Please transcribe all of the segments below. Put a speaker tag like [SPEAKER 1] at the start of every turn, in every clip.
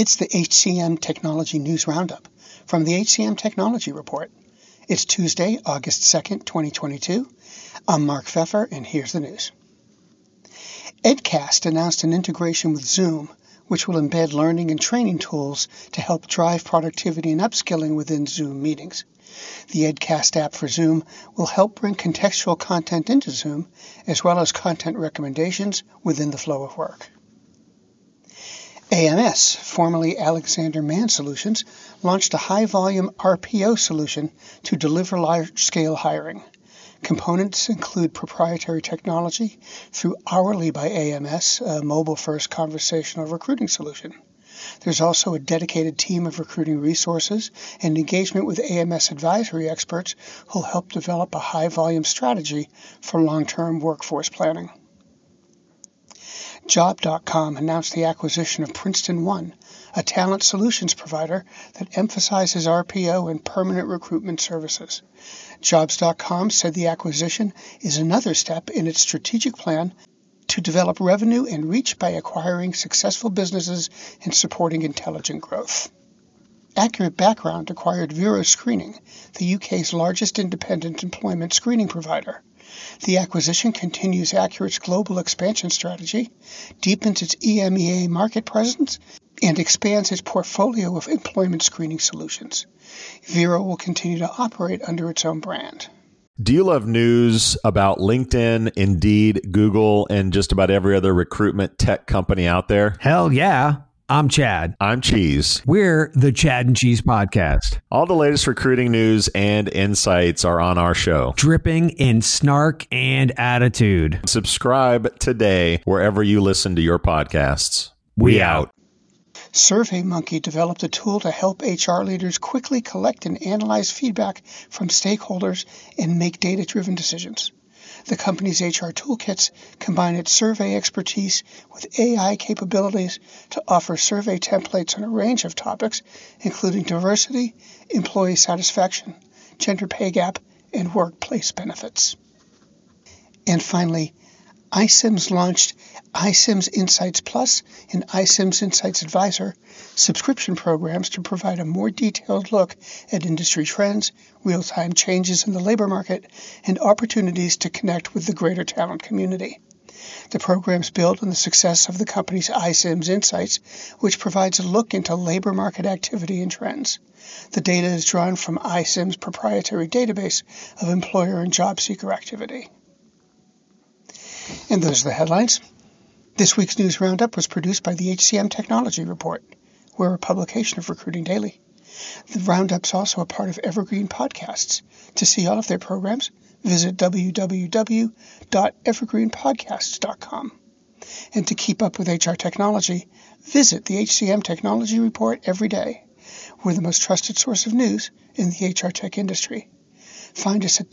[SPEAKER 1] It's the HCM Technology News Roundup from the HCM Technology Report. It's Tuesday, August 2nd, 2022. I'm Mark Feffer, and here's the news. EdCast announced an integration with Zoom, which will embed learning and training tools to help drive productivity and upskilling within Zoom meetings. The EdCast app for Zoom will help bring contextual content into Zoom, as well as content recommendations within the flow of work. AMS, formerly Alexander Mann Solutions, launched a high volume RPO solution to deliver large scale hiring. Components include proprietary technology through Hourly by AMS, a mobile first conversational recruiting solution. There's also a dedicated team of recruiting resources and engagement with AMS advisory experts who'll help develop a high volume strategy for long term workforce planning. Job.com announced the acquisition of Princeton One, a talent solutions provider that emphasizes RPO and permanent recruitment services. Jobs.com said the acquisition is another step in its strategic plan to develop revenue and reach by acquiring successful businesses and supporting intelligent growth. Accurate Background acquired Vero Screening, the UK's largest independent employment screening provider. The acquisition continues Accurate's global expansion strategy, deepens its EMEA market presence, and expands its portfolio of employment screening solutions. Vero will continue to operate under its own brand.
[SPEAKER 2] Do you love news about LinkedIn, Indeed, Google, and just about every other recruitment tech company out there?
[SPEAKER 3] Hell yeah. I'm Chad.
[SPEAKER 2] I'm Cheese.
[SPEAKER 3] We're the Chad and Cheese Podcast.
[SPEAKER 2] All the latest recruiting news and insights are on our show.
[SPEAKER 3] Dripping in snark and attitude.
[SPEAKER 2] Subscribe today wherever you listen to your podcasts. We out.
[SPEAKER 1] SurveyMonkey developed a tool to help HR leaders quickly collect and analyze feedback from stakeholders and make data driven decisions. The company's HR toolkits combine its survey expertise with AI capabilities to offer survey templates on a range of topics, including diversity, employee satisfaction, gender pay gap, and workplace benefits. And finally, iCIMS launched iCIMS Insights Plus and iCIMS Insights Advisor subscription programs to provide a more detailed look at industry trends, real time changes in the labor market, and opportunities to connect with the greater talent community. The programs build on the success of the company's iCIMS Insights, which provides a look into labor market activity and trends. The data is drawn from iCIMS' proprietary database of employer and job seeker activity. And those are the headlines. This week's news roundup was produced by the HCM Technology Report. We're a publication of Recruiting Daily. The roundup's also a part of Evergreen Podcasts. To see all of their programs, visit www.evergreenpodcasts.com. And to keep up with HR technology, visit the HCM Technology Report every day. We're the most trusted source of news in the HR tech industry. Find us at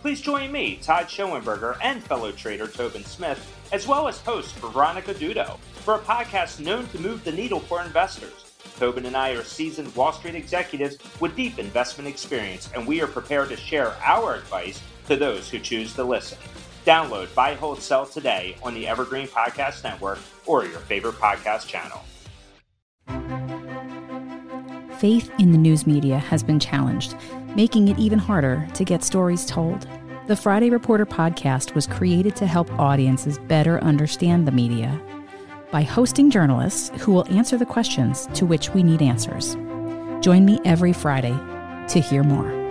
[SPEAKER 4] Please join me, Todd Schoenberger, and fellow trader Tobin Smith, as well as host Veronica Dudo, for a podcast known to move the needle for investors. Tobin and I are seasoned Wall Street executives with deep investment experience, and we are prepared to share our advice to those who choose to listen. Download Buy, Hold, Sell today on the Evergreen Podcast Network or your favorite podcast channel.
[SPEAKER 5] Faith in the news media has been challenged, making it even harder to get stories told. The Friday Reporter podcast was created to help audiences better understand the media by hosting journalists who will answer the questions to which we need answers. Join me every Friday to hear more.